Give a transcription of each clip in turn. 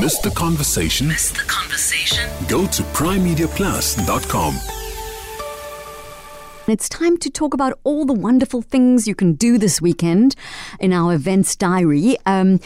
Miss the conversation? Miss the conversation? Go to primemediaplus.com. It's time to talk about all the wonderful things you can do this weekend in our events diary. Um,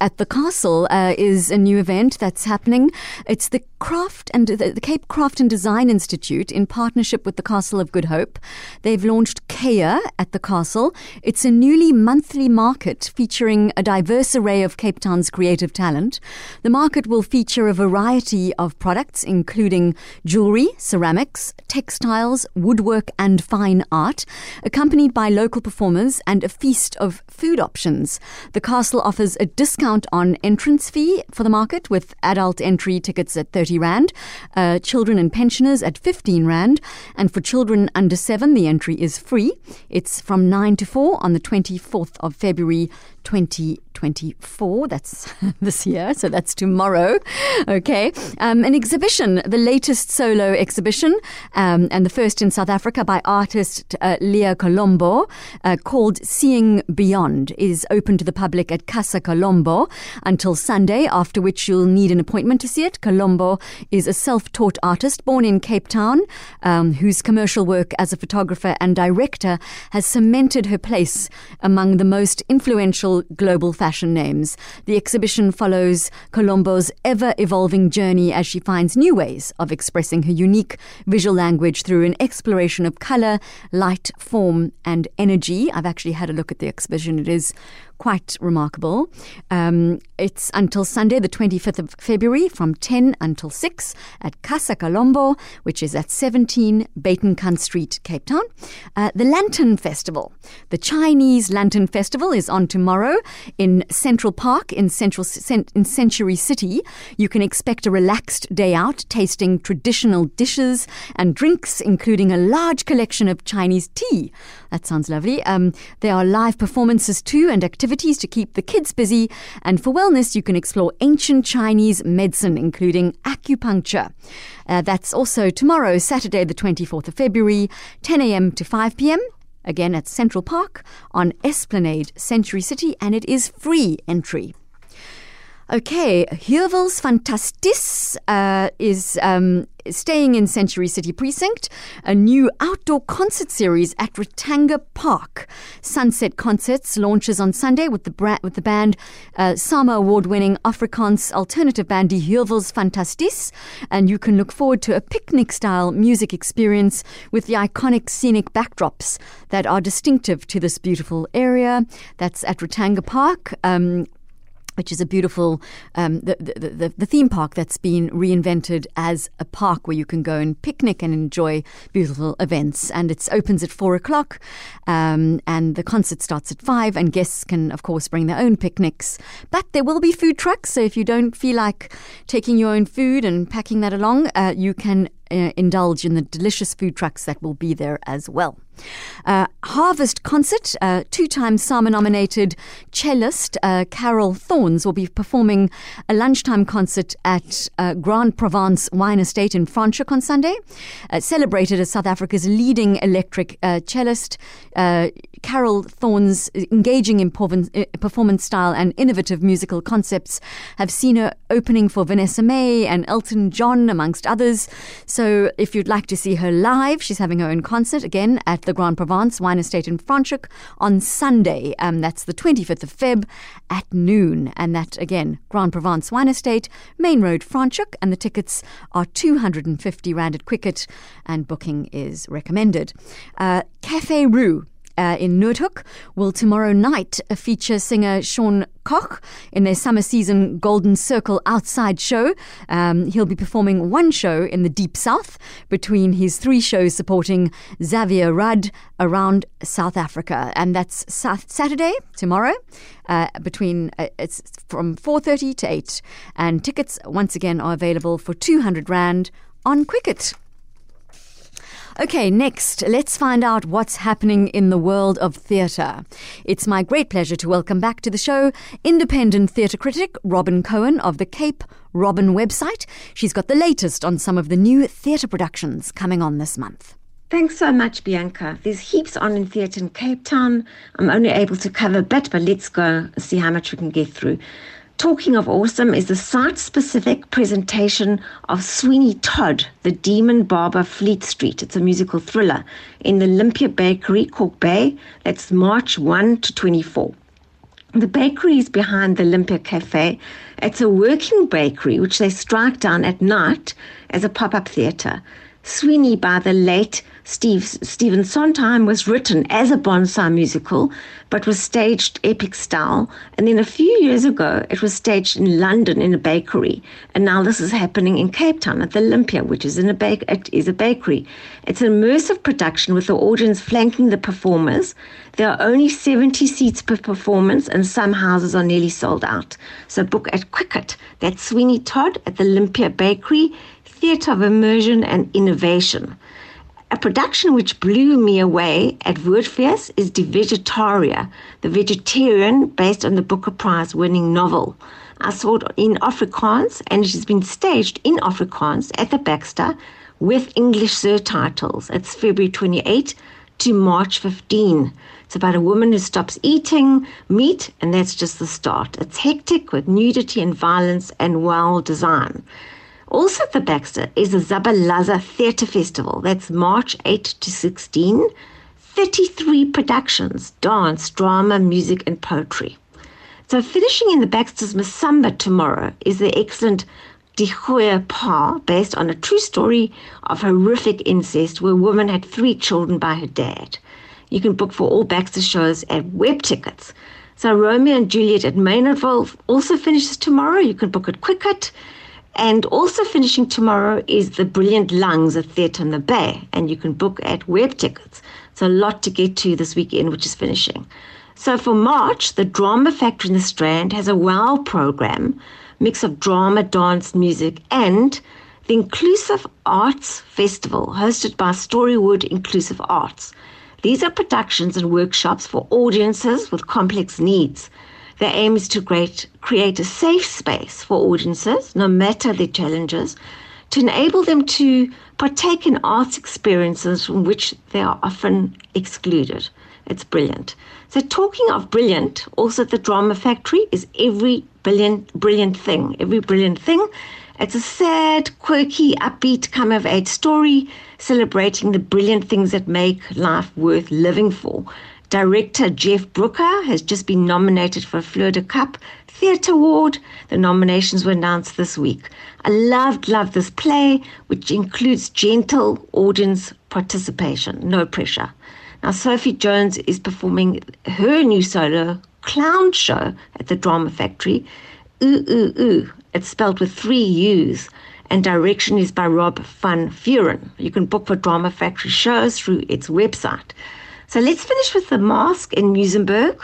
at the Castle uh, is a new event that's happening. It's the Craft and the, the, Cape Craft and Design Institute in partnership with the Castle of Good Hope. They've launched Kea at the Castle. It's a newly monthly market featuring a diverse array of Cape Town's creative talent. The market will feature a variety of products, including jewelry, ceramics, textiles, woodwork, and fine art, accompanied by local performers and a feast of food options. The castle offers a discount on entrance fee for the market with adult entry tickets at 30 Rand, uh, children and pensioners at 15 Rand, and for children under 7 the entry is free. It's from 9 to 4 on the 24th of February 2024. That's this year, so that's tomorrow. Okay. Um, an exhibition, the latest solo exhibition, um, and the first in South Africa by artist uh, Leah Colombo, uh, called Seeing Beyond, is open to the public at Casa Colombo until Sunday, after which you'll need an appointment to see it. Colombo is a self taught artist born in Cape Town, um, whose commercial work as a photographer and director has cemented her place among the most influential global fashion names. The exhibition follows Colombo's ever evolving journey as she finds new ways of expressing her unique visual language through an exploration of color, light, form, and energy. I've actually had a look at the exhibition. It is quite remarkable. Um, it's until Sunday, the 25th of February, from 10 until 6 at Casa Colombo, which is at 17 Buitenkant Street, Cape Town. Uh, the Lantern Festival. The Chinese Lantern Festival is on tomorrow in Central Park in Central in Century City. You can expect a relaxed day out, tasting traditional dishes and drinks, including a large collection of Chinese tea. That sounds lovely. Um, there are live performances too and activities to keep the kids busy. And for wellness, you can explore ancient Chinese medicine, including acupuncture. Uh, that's also tomorrow, Saturday, the 24th of February, 10 a.m. to 5 p.m again at Central Park on Esplanade, Century City, and it is free entry. Okay, Heuwels Fantasties uh, is um, staying in Century City Precinct, a new outdoor concert series at Ratanga Park. Sunset Concerts launches on Sunday with the, bra- with the band uh, SAMA award-winning Afrikaans alternative band Die Heuwels Fantasties, and you can look forward to a picnic-style music experience with the iconic scenic backdrops that are distinctive to this beautiful area. That's at Ratanga Park. Um, which is a beautiful um, the, the, the, the, theme park that's been reinvented as a park where you can go and picnic and enjoy beautiful events. And it opens at four o'clock, um, and the concert starts at five. And guests can, of course, bring their own picnics. But there will be food trucks, so if you don't feel like taking your own food and packing that along, uh, you can uh, indulge in the delicious food trucks that will be there as well. Uh, Harvest Concert, uh, two time SAMA nominated cellist uh, Carol Thoms will be performing a lunchtime concert at uh, Grand Provence Wine Estate in Franschhoek on Sunday. Uh, celebrated as South Africa's leading electric cellist, Carol Thoms' engaging in performance style and innovative musical concepts have seen her opening for Vanessa-Mae and Elton John, amongst others. So if you'd like to see her live, she's having her own concert again at the Grand Provence Wine Estate in Franschhoek on Sunday. Um, that's the 25th of Feb at noon. And that, again, Grand Provence Wine Estate, Main Road, Franschhoek. And the tickets are 250 Rand at Quicket, and booking is recommended. Uh, Cafe Roux uh, in Noordhoek will tomorrow night feature singer Sean Koch in their summer season Golden Circle Outside show. Um, he'll be performing one show in the Deep South between his three shows supporting Xavier Rudd around South Africa, and that's Saturday tomorrow. Uh, between uh, it's from 4:30 to 8 and tickets once again are available for 200 rand on Quicket. Okay, next, let's find out what's happening in the world of theatre. It's my great pleasure to welcome back to the show independent theatre critic Robyn Cohen of the Cape Robyn website. She's got the latest on some of the new theatre productions coming on this month. Thanks so much, Bianca. There's heaps on in theatre in Cape Town. I'm only able to cover a bit, but let's go see how much we can get through. Talking of awesome is the site specific presentation of Sweeney Todd, the Demon Barber Fleet Street. It's a musical thriller in the Olympia Bakery, Kalk Bay. That's March 1 to 24. The bakery is behind the Olympia Cafe. It's a working bakery which they strike down at night as a pop up theatre. Sweeney by the late Steve, Stephen Sondheim was written as a bonsai musical, but was staged epic style. And then a few years ago, it was staged in London in a bakery. And now this is happening in Cape Town at the Olympia, which is in a bake. It is a bakery. It's an immersive production with the audience flanking the performers. There are only 70 seats per performance, and some houses are nearly sold out. So book at Quicket. That's Sweeney Todd at the Olympia Bakery, Theatre of Immersion and Innovation. A production which blew me away at Woordfees is De Vegetaria, the vegetarian based on the Booker Prize winning novel. I saw it in Afrikaans and it has been staged in Afrikaans at the Baxter with English subtitles. It's February 28 to March 15. It's about a woman who stops eating meat, and that's just the start. It's hectic with nudity and violence and well design. Also at the Baxter is the Zabalaza Theatre Festival. That's March 8 to 16. 33 productions dance, drama, music, and poetry. So, finishing in the Baxter's Masambe tomorrow is the excellent Dihoya Pa, based on a true story of horrific incest where a woman had three children by her dad. You can book for all Baxter shows at web tickets. So, Romeo and Juliet at Maynardville also finishes tomorrow. You can book at. And also finishing tomorrow is the Brilliant Lungs at Theatre in the Bay, and you can book at web tickets. It's a lot to get to this weekend, which is finishing. So for March, the Drama Factory in the Strand has a wow program, mix of drama, dance, music, and the Inclusive Arts Festival, hosted by Storywood Inclusive Arts. These are productions and workshops for audiences with complex needs. The aim is to create, create a safe space for audiences, no matter their challenges, to enable them to partake in arts experiences from which they are often excluded. It's brilliant. So, talking of brilliant, also the Drama Factory is every brilliant, brilliant thing. Every brilliant thing. It's a sad, quirky, upbeat, come of age story celebrating the brilliant things that make life worth living for. Director Jeff Brooker has just been nominated for a Fleur du Cap Theatre Award. The nominations were announced this week. I loved, loved this play, which includes gentle audience participation, no pressure. Now, Sophie Jones is performing her new solo clown show at the Drama Factory. Ooh, ooh, ooh. It's spelled with three U's and direction is by Rob Van Vuuren. You can book for Drama Factory shows through its website. So let's finish with the Masque in Muizenberg.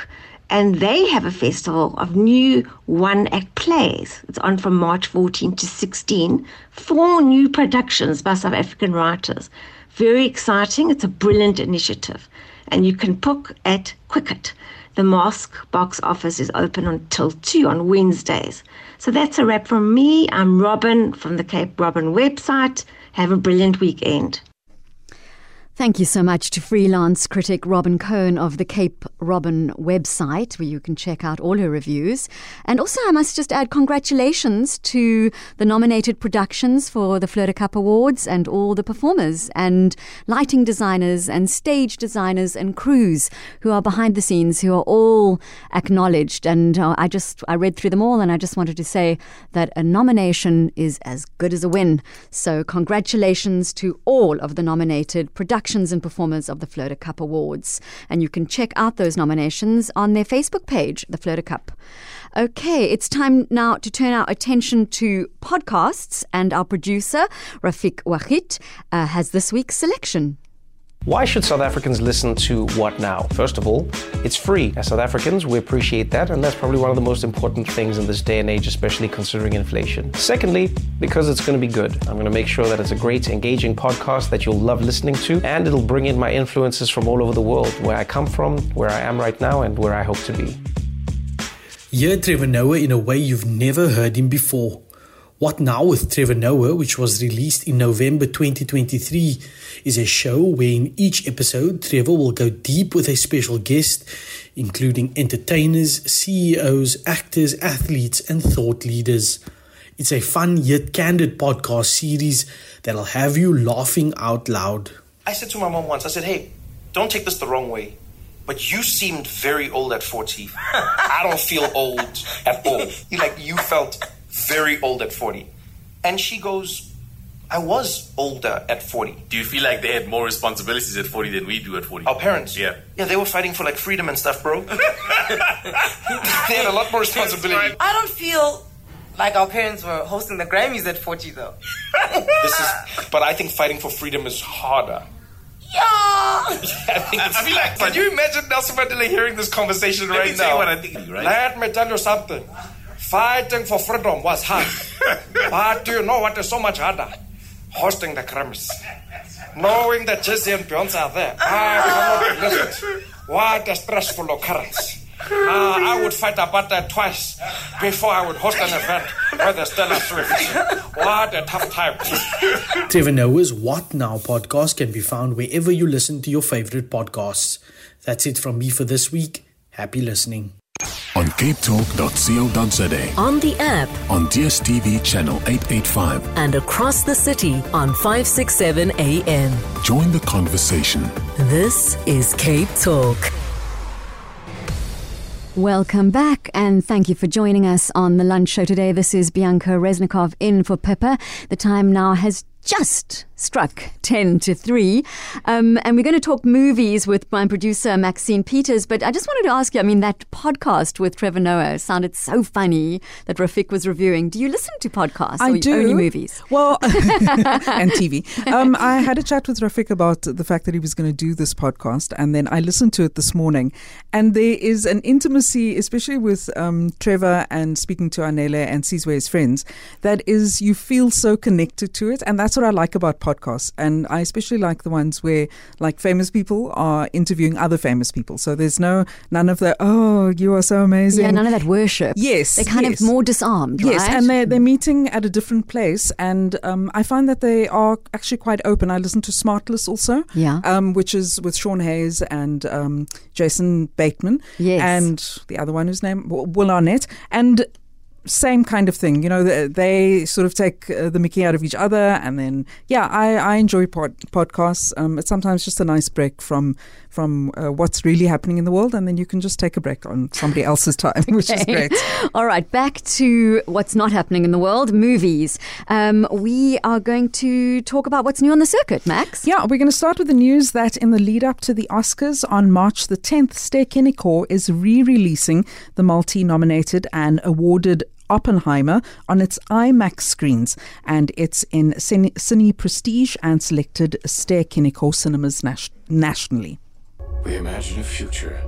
And they have a festival of new one act plays. It's on from March 14 to 16. Four new productions by South African writers. Very exciting. It's a brilliant initiative. And you can book at Quicket. The Masque box office is open until 2 on Wednesdays. So that's a wrap from me. I'm Robyn from the Cape Robyn website. Have a brilliant weekend. Thank you so much to freelance critic Robyn Cohen of the Cape Robyn website, where you can check out all her reviews. And also, I must just add congratulations to the nominated productions for the Fleur Cap Awards and all the performers and lighting designers and stage designers and crews who are behind the scenes, who are all acknowledged. And uh, I just, I read through them all and I just wanted to say that a nomination is as good as a win. So, congratulations to all of the nominated productions and performers of the Fleur Cap Awards. And you can check out those nominations on their Facebook page, the Fleur Cap. Okay, it's time now to turn our attention to podcasts, and our producer, Rafiq Wagiet, uh, has this week's selection. Why should South Africans listen to What Now? First of all, it's free. As South Africans, we appreciate that, and that's probably one of the most important things in this day and age, especially considering inflation. Secondly, because it's going to be good. I'm going to make sure that it's a great, engaging podcast that you'll love listening to, and it'll bring in my influences from all over the world, where I come from, where I am right now, and where I hope to be. Hear Trevor Noah in a way you've never heard him before. What Now with Trevor Noah, which was released in November 2023, is a show where in each episode Trevor will go deep with a special guest, including entertainers, CEOs, actors, athletes, and thought leaders. It's a fun yet candid podcast series that'll have you laughing out loud. I said to my mom once, I said, hey, don't take this the wrong way, but you seemed very old at 40. I don't feel old at all. You like you felt very old at 40. And she goes, I was older at 40. Do you feel like they had more responsibilities at 40 than we do at 40? Our parents? Yeah. Yeah, they were fighting for like freedom and stuff, bro. they had a lot more responsibility. I don't feel like our parents were hosting the Grammys at 40 though. This is, but I think fighting for freedom is harder. Yeah. I think it's, I feel like- Can you imagine Nelson Mandela hearing this conversation Let right me tell now? you what I think, right? Let me tell you something. Fighting for freedom was hard. but do you know what is so much harder? Hosting the Grammys. Knowing that Jay-Z and Beyonce are there. I cannot listen. What a stressful occurrence. Uh, I would fight about that twice before I would host an event where there's Taylor Swift. What a tough time. Trevor Noah's What Now podcast can be found wherever you listen to your favorite podcasts. That's it from me for this week. Happy listening. On capetalk.co.za. on the app On DSTV channel 885. and across the city on 567 AM. Join the conversation. This is Cape Talk. Welcome back, and thank you for joining us on the lunch show today. This is Bianca Resnekov in for Pippa. The time now has just struck 10 to 3. Um, and we're going to talk movies with my producer, Maxine Peters. But I just wanted to ask you I mean, that podcast with Trevor Noah sounded so funny that Rafiq was reviewing. Do you listen to podcasts I or do. only movies? Well, and TV. Um, I had a chat with Rafiq about the fact that he was going to do this podcast, and then I listened to it this morning. And there is an intimacy, especially with um, Trevor and speaking to Anele and Sizwe's friends, that is, you feel so connected to it. And that's what I like about podcasts. And I especially like the ones where, like, famous people are interviewing other famous people. So there's no, none of the, oh, you are so amazing. Yeah, none of that worship. Yes, They're kind yes. of more disarmed, Yes, right? and they're, they're meeting at a different place, and um, I find that they are actually quite open. I listen to Smartless also, Yeah. um, which is with Sean Hayes and um, Jason Bateman, Yes. and the other one whose name Will Will Arnett, and same kind of thing. You know, they, they sort of take uh, the Mickey out of each other, and then yeah, I, I enjoy pod, podcasts. Um, it's sometimes just a nice break from from uh, what's really happening in the world, and then you can just take a break on somebody else's time, which is great. All right, back to what's not happening in the world movies. Um, we are going to talk about what's new on the circuit, Max. Yeah, we're going to start with the news that in the lead up to the Oscars on March the 10th, Ster-Kinekor is re-releasing the multi-nominated and awarded Oppenheimer on its IMAX screens, and it's in Cine, Cine Prestige and selected Ster-Kinekor cinemas nas- nationally. We imagine a future.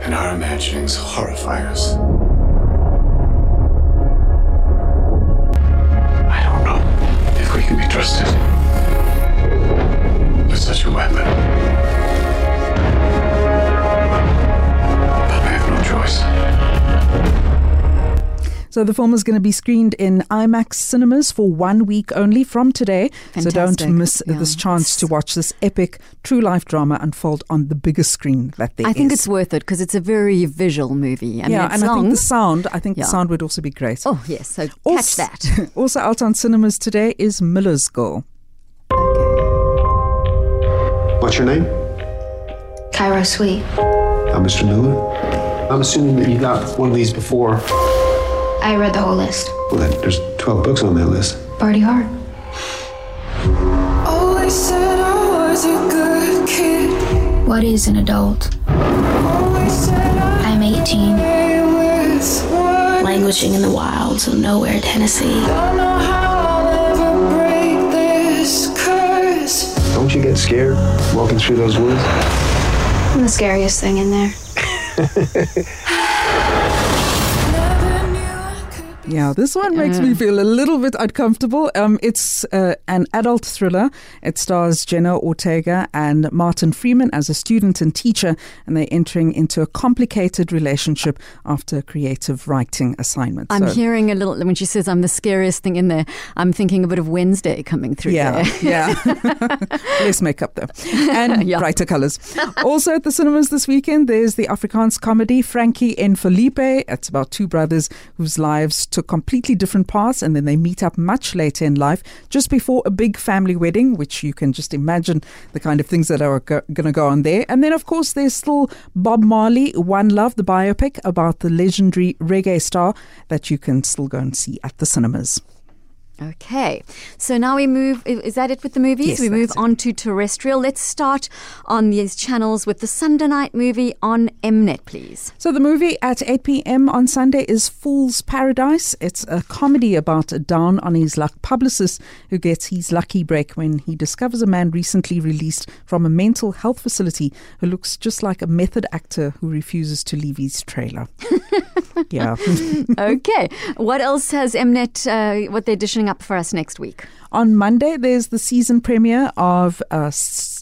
And our imaginings horrify us. I don't know if we can be trusted with such a weapon. So the film is going to be screened in IMAX cinemas for one week only from today. So don't miss Yeah. this chance to watch this epic true life drama unfold on the biggest screen that there I think is. it's worth it because it's a very visual movie. I yeah, it's and I think the sound. I think Yeah. the sound would also be great. oh, yes, so catch Also- that. also out on cinemas today is Miller's Girl. What's your name? Cairo Sweet. Uh, I'm Mr. Miller. I'm assuming that you got one of these before. I read the whole list. Well, then there's 12 books on that list. Party hard. Always oh, said I was a good kid. What is an adult? Oh, I I'm 18, was languishing in the wilds of nowhere, Tennessee. Don't know how I'll ever break this curse. Don't you get scared walking through those woods? I'm the scariest thing in there. Yeah, this one makes me feel a little bit uncomfortable. Um, it's uh, an adult thriller. It stars Jenna Ortega and Martin Freeman as a student and teacher, and they're entering into a complicated relationship after a creative writing assignment. I'm So- hearing a little when she says I'm the scariest thing in there. I'm thinking a bit of Wednesday coming through Yeah, there. yeah. Less makeup though, and brighter colours. also at the cinemas this weekend, there's the Afrikaans comedy Frankie and Felipe. It's about two brothers whose lives took completely different paths, and then they meet up much later in life, just before a big family wedding, which you can just imagine the kind of things that are go- going to go on there. And then, of course, there's still Bob Marley, One Love, the biopic about the legendary reggae star that you can still go and see at the cinemas. Okay, so now we move. Is that it with the movies? Yes, we move on to terrestrial. Let's start on these channels with the Sunday night movie on Mnet, please. So the movie at 8 p.m. on Sunday is Fool's Paradise. It's a comedy about a down on his luck publicist who gets his lucky break when he discovers a man recently released from a mental health facility who looks just like a method actor who refuses to leave his trailer. yeah. okay, what else has Mnet? Uh, what they're dishing up for us next week? On Monday, there's the season premiere of uh,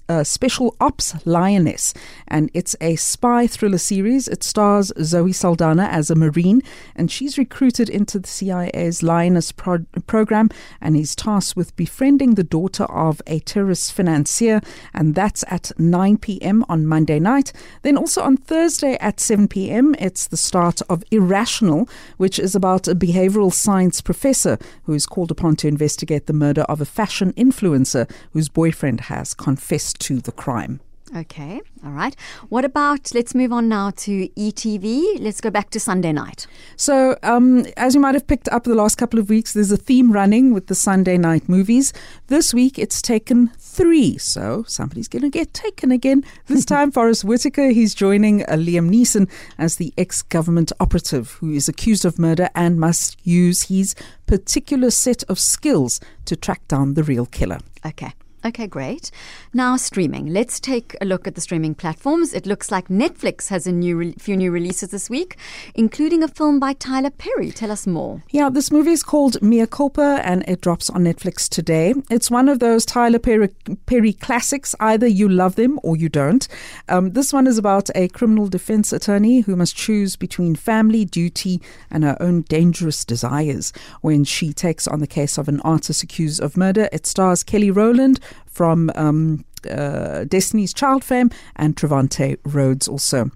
uh, Special Ops Lioness, and it's a spy thriller series. It stars Zoe Saldana as a Marine, and she's recruited into the CIA's Lioness pro- program and is tasked with befriending the daughter of a terrorist financier, and that's at 9 p.m. on Monday night. Then also on Thursday at 7 p.m., it's the start of Irrational, which is about a behavioral science professor who is called upon to investigate the murder of a fashion influencer whose boyfriend has confessed to the crime. Okay, all right. What about? Let's move on now to ETV. Let's go back to Sunday night. So, um, as you might have picked up the last couple of weeks, there's a theme running with the Sunday night movies. This week, it's taken three. So, somebody's going to get taken again. This time, Forest Whitaker, he's joining uh, Liam Neeson as the ex government operative who is accused of murder and must use his particular set of skills to track down the real killer. Okay. Okay, great. Now streaming. Let's take a look at the streaming platforms. It looks like Netflix has a new re- few new releases this week, including a film by Tyler Perry. Tell us more. Yeah, this movie is called Mea Culpa and it drops on Netflix today. It's one of those Tyler Perry, Perry classics. Either you love them or you don't. Um, this one is about a criminal defense attorney who must choose between family, duty, and her own dangerous desires when she takes on the case of an artist accused of murder. It stars Kelly Rowland from. Um, uh, Destiny's Child fame and Trevante Rhodes also.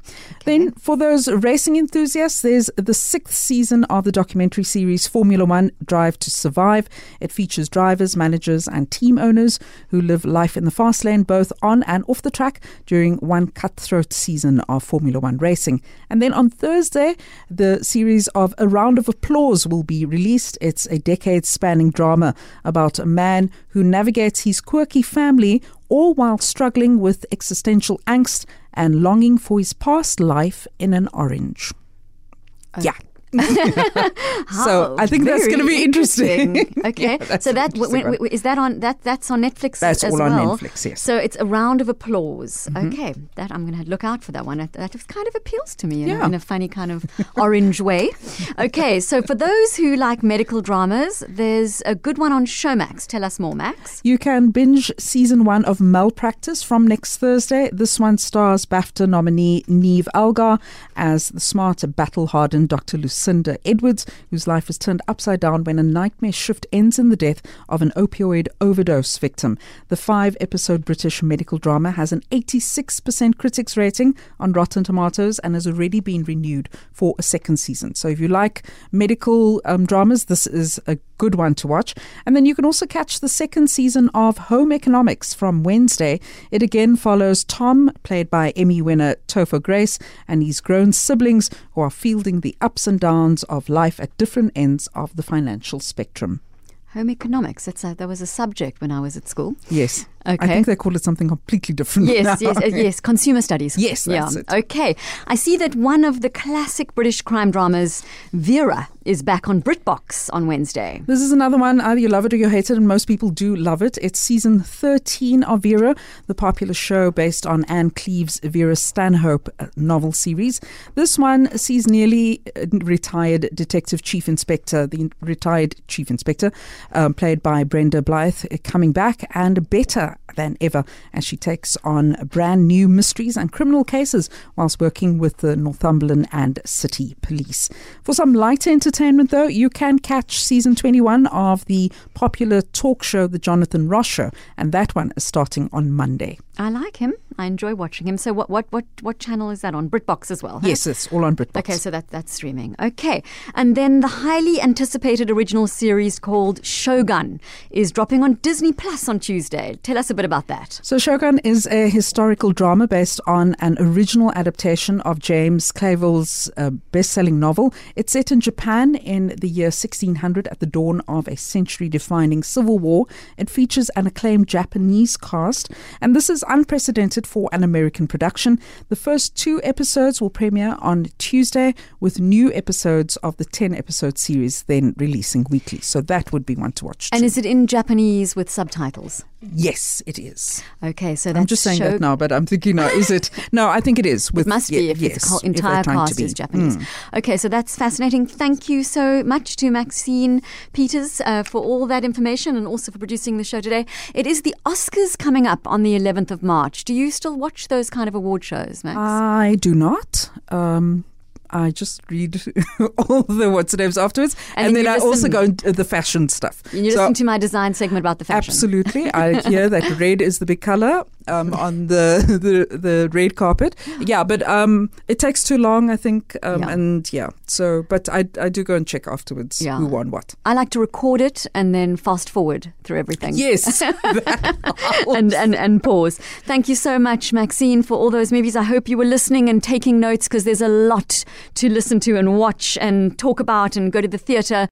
Then, for those racing enthusiasts, there's the sixth season of the documentary series Formula One Drive to Survive. It features drivers, managers, and team owners who live life in the fast lane, both on and off the track, during one cutthroat season of Formula One racing. And then on Thursday, the series of A Round of Applause will be released. It's a decade spanning drama about a man who navigates his quirky family all while struggling with existential angst and longing for his past life in an orange. Yeah. so I think that's going to be interesting. okay, Yeah, so that interesting w- w- is that on that that's on Netflix. That's as all on. Netflix, yes. So it's a round of applause. Mhm. Okay, that I'm going to look out for that one. That, kind of appeals to me in, Yeah. a, in a funny kind of orange way. Okay, so for those who like medical dramas, there's a good one on Showmax. Tell us more, Max. You can binge season one of Malpractice from next Thursday. This one stars BAFTA nominee Niamh Algar as the smart, battle hardened Dr. Lucinda Edwards, whose life is turned upside down when a nightmare shift ends in the death of an opioid overdose victim. The five episode British medical drama has an 86% critics rating on Rotten Tomatoes and has already been renewed for a second season. So if you like medical um, dramas, this is a good one to watch. And then you can also catch the second season of Home Economics from Wednesday. It again follows Tom, played by Emmy winner Topher Grace, and his grown siblings who are fielding the ups and downs of life at different ends of the financial spectrum. Home economics. That's a, that was a subject when I was at school. Yes. I think they call it something completely different. Yes, now. yes, uh, yes. Consumer studies. Yes, yeah. it. Okay. I see that one of the classic British crime dramas, Vera, is back on BritBox on Wednesday. This is another one. Either you love it or you hate it, and most people do love it. It's season 13 of Vera, the popular show based on Ann Cleeves' Vera Stanhope uh, novel series. This one sees nearly uh, retired Detective Chief Inspector, the retired Chief Inspector, um, played by Brenda Blythe, coming back and better than ever as she takes on brand new mysteries and criminal cases whilst working with the Northumberland and City Police. For some lighter entertainment, though, you can catch season 21 of the popular talk show, The Jonathan Ross Show, and that one is starting on Monday. I like him. I enjoy watching him. So what what what what channel is that on? BritBox as well. huh? Yes, it's all on BritBox. Okay, so that that's streaming. Okay, and then the highly anticipated original series called Shogun is dropping on Disney Plus on Tuesday. Tell us a bit about that. So, Shogun is a historical drama based on an original adaptation of James Clavell's uh, best selling novel. It's set in Japan in the year 1600 at the dawn of a century defining civil war. It features an acclaimed Japanese cast, and this is unprecedented for an American production. The first two episodes will premiere on Tuesday, with new episodes of the 10 episode series then releasing weekly. So, that would be one to watch. And is it in Japanese with subtitles? Yes, it is. Okay, so that's I'm just saying Shog- that now, but I'm thinking now, is it? No, I think it is. With, it must be ye- if yes, it's the entire cast is Japanese. Mm. Okay, so that's fascinating. Thank you so much to Maxine Peters uh, for all that information and also for producing the show today. It is the Oscars coming up on the 11th of March. Do you still watch those kind of award shows, Max? I do not. Um, I just read all the what's names afterwards, And and, then then, I also go into the fashion stuff. you So- listen to my design segment about the fashion. Absolutely, I hear that red is the big color um, on the, the the red carpet. Yeah, but um, it takes too long, I think, um, Yeah. and yeah. So, but I I do go and check afterwards Yeah. who won what. I like to record it and then fast forward through everything. Yes, and, and, and pause. Thank you so much, Maxine, for all those movies. I hope you were listening and taking notes because there's a lot to listen to and watch and talk about and go to the theatre.